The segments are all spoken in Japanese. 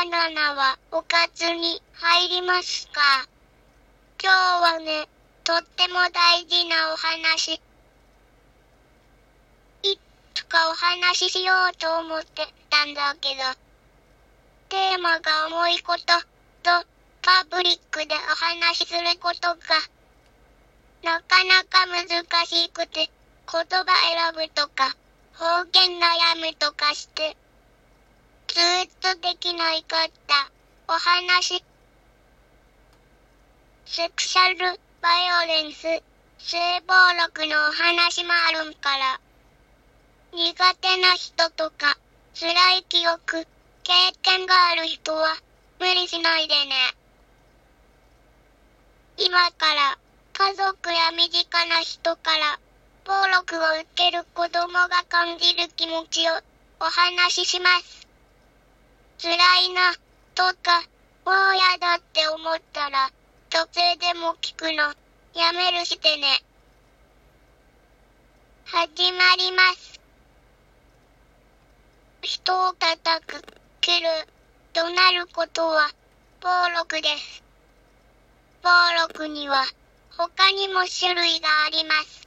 バナナはおかずに入りますか？今日はね、とっても大事なお話。いつかお話ししようと思ってたんだけど、テーマが重いことと、パブリックでお話しすることが、なかなか難しくて、言葉選ぶとか、方言悩むとかして、ずーっとできないかったお話。セクシャルバイオレンス、性暴力のお話もあるんから。苦手な人とか、辛い記憶、経験がある人は、無理しないでね。今から、家族や身近な人から、暴力を受ける子供が感じる気持ちをお話しします。辛いな、とか、もうやだって思ったら、途中でも聞くの、やめるしてね。始まります。人を叩く、蹴る、怒鳴ることは、暴力です。暴力には、他にも種類があります。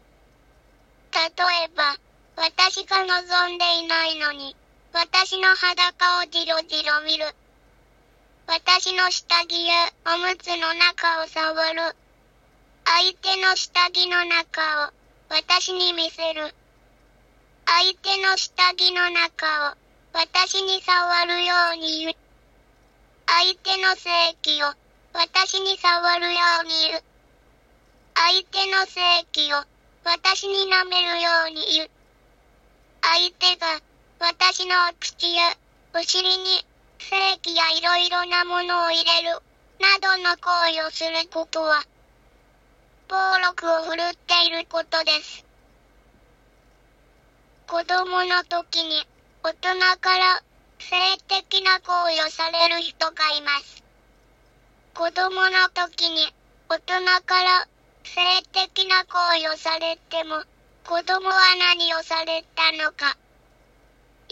例えば、私が望んでいないのに、私の裸をじろじろ見る。私の下着やおむつの中を触る。相手の下着の中を私に見せる。相手の下着の中を私に触るように言う。相手の性器を私に触るように言う。相手の性器を私に舐めるように言う。相手が私の口やお尻に正規やいろいろなものを入れる、などの行為をすることは、暴力を振るっていることです。子供の時に大人から性的な行為をされる人がいます。子供の時に大人から性的な行為をされても子供は何をされたのか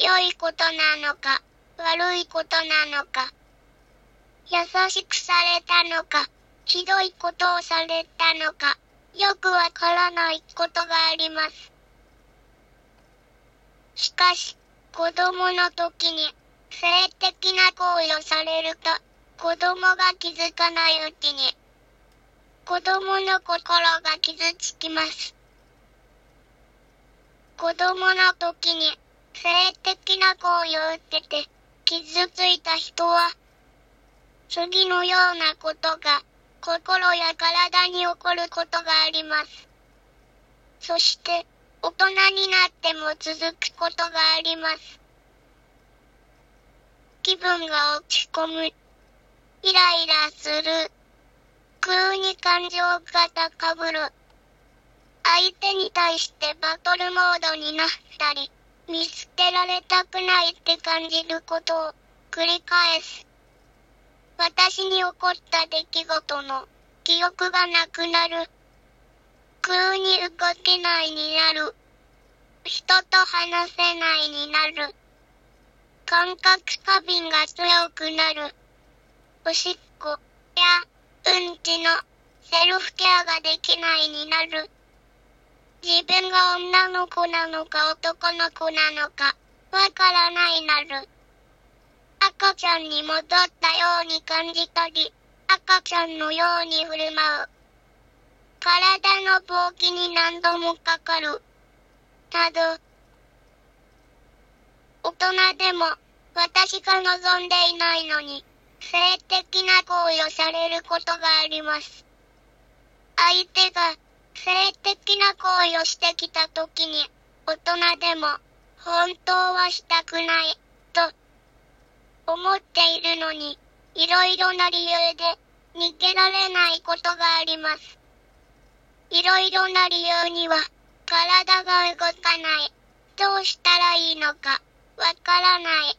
良いことなのか、悪いことなのか、優しくされたのか、ひどいことをされたのか、よくわからないことがあります。しかし、子供の時に性的な行為をされると、子供が気づかないうちに、子供の心が傷つきます。子供の時に性的な行為を受けて傷ついた人は、次のようなことが心や体に起こることがあります。そして、大人になっても続くことがあります。気分が落ち込む。イライラする。空に感情が高ぶる。相手に対してバトルモードになったり。見捨てられたくないって感じることを繰り返す。私に起こった出来事の記憶がなくなる。空に動けないになる。人と話せないになる。感覚過敏が強くなる。おしっこやうんちのセルフケアができないになる。自分が女の子なのか男の子なのか、わからないなる。赤ちゃんに戻ったように感じたり、赤ちゃんのように振る舞う。体の病気に何度もかかる。など、大人でも、私が望んでいないのに、性的な行為をされることがあります。相手が、性的な行為をしてきた時に、大人でも、本当はしたくない、と、思っているのに、いろいろな理由で、逃げられないことがあります。いろいろな理由には、体が動かない。どうしたらいいのか、わからない。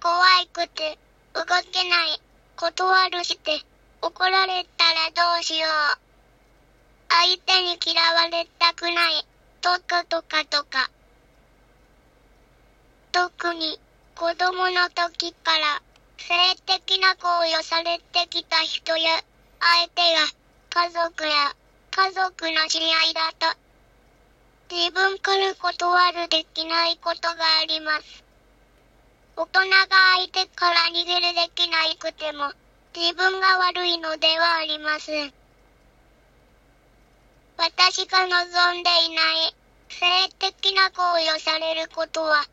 怖くて、動けない。断るして、怒られたらどうしよう。相手に嫌われたくない、とかとかとか。特に、子供の時から、性的な行為をされてきた人や、相手が家族や家族の知り合いだと、自分から断るできないことがあります。大人が相手から逃げるできないくても、自分が悪いのではありません。私が望んでいない性的な行為をされることは、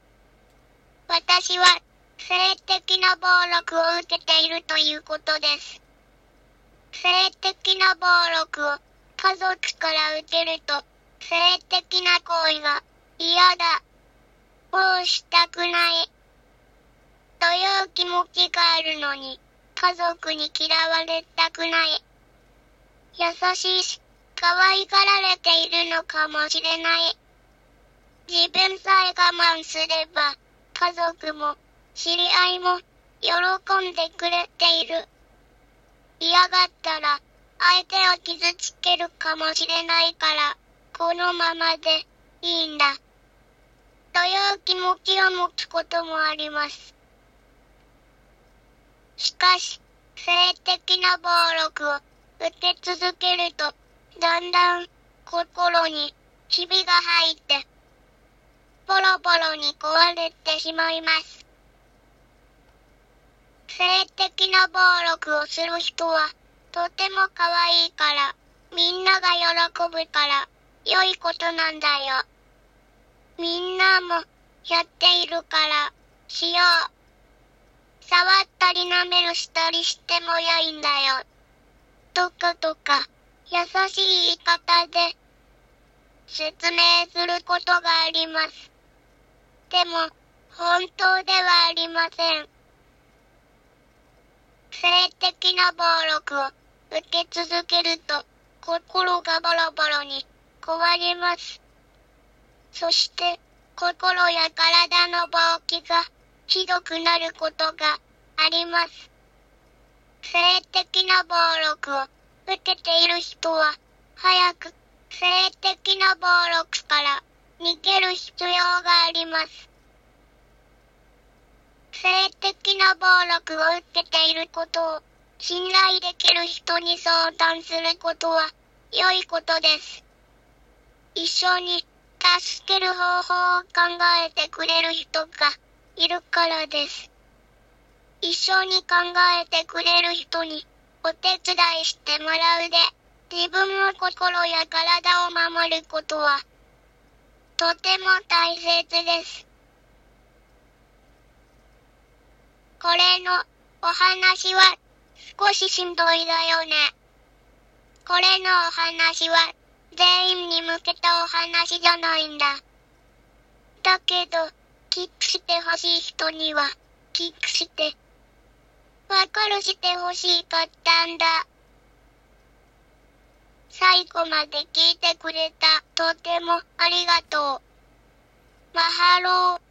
私は性的な暴力を受けているということです。性的な暴力を家族から受けると、性的な行為が嫌だ。もうしたくない。という気持ちがあるのに、家族に嫌われたくない。優しいし、可愛がられているのかもしれない。自分さえ我慢すれば、家族も、知り合いも、喜んでくれている。嫌がったら、相手を傷つけるかもしれないから、このままで、いいんだ。という気持ちを持つこともあります。しかし、性的な暴力を受け続けると、だんだん心にひびが入って、ボロボロに壊れてしまいます。性的な暴力をする人は、とても可愛いから、みんなが喜ぶから、良いことなんだよ。みんなも、やっているから、しよう。触ったり舐めるしたりしても良いんだよ。とかとか、優しい言い方で、説明することがあります。でも、本当ではありません。性的な暴力を受け続けると、心がボロボロに壊れます。そして、心や体の病気がひどくなることがあります。性的な暴力を受けている人は、早く性的な暴力から逃げる必要があります。性的な暴力を受けていることを信頼できる人に相談することは良いことです。一緒に助ける方法を考えてくれる人がいるからです。一緒に考えてくれる人にお手伝いしてもらうで、自分の心や体を守ることは、とても大切です。これのお話は少ししんどいだよね。これのお話は全員に向けたお話じゃないんだ。だけど、キックしてほしい人には、キックして、わかるしてほしかったんだ。最後まで聞いてくれた。とてもありがとう。マハロー。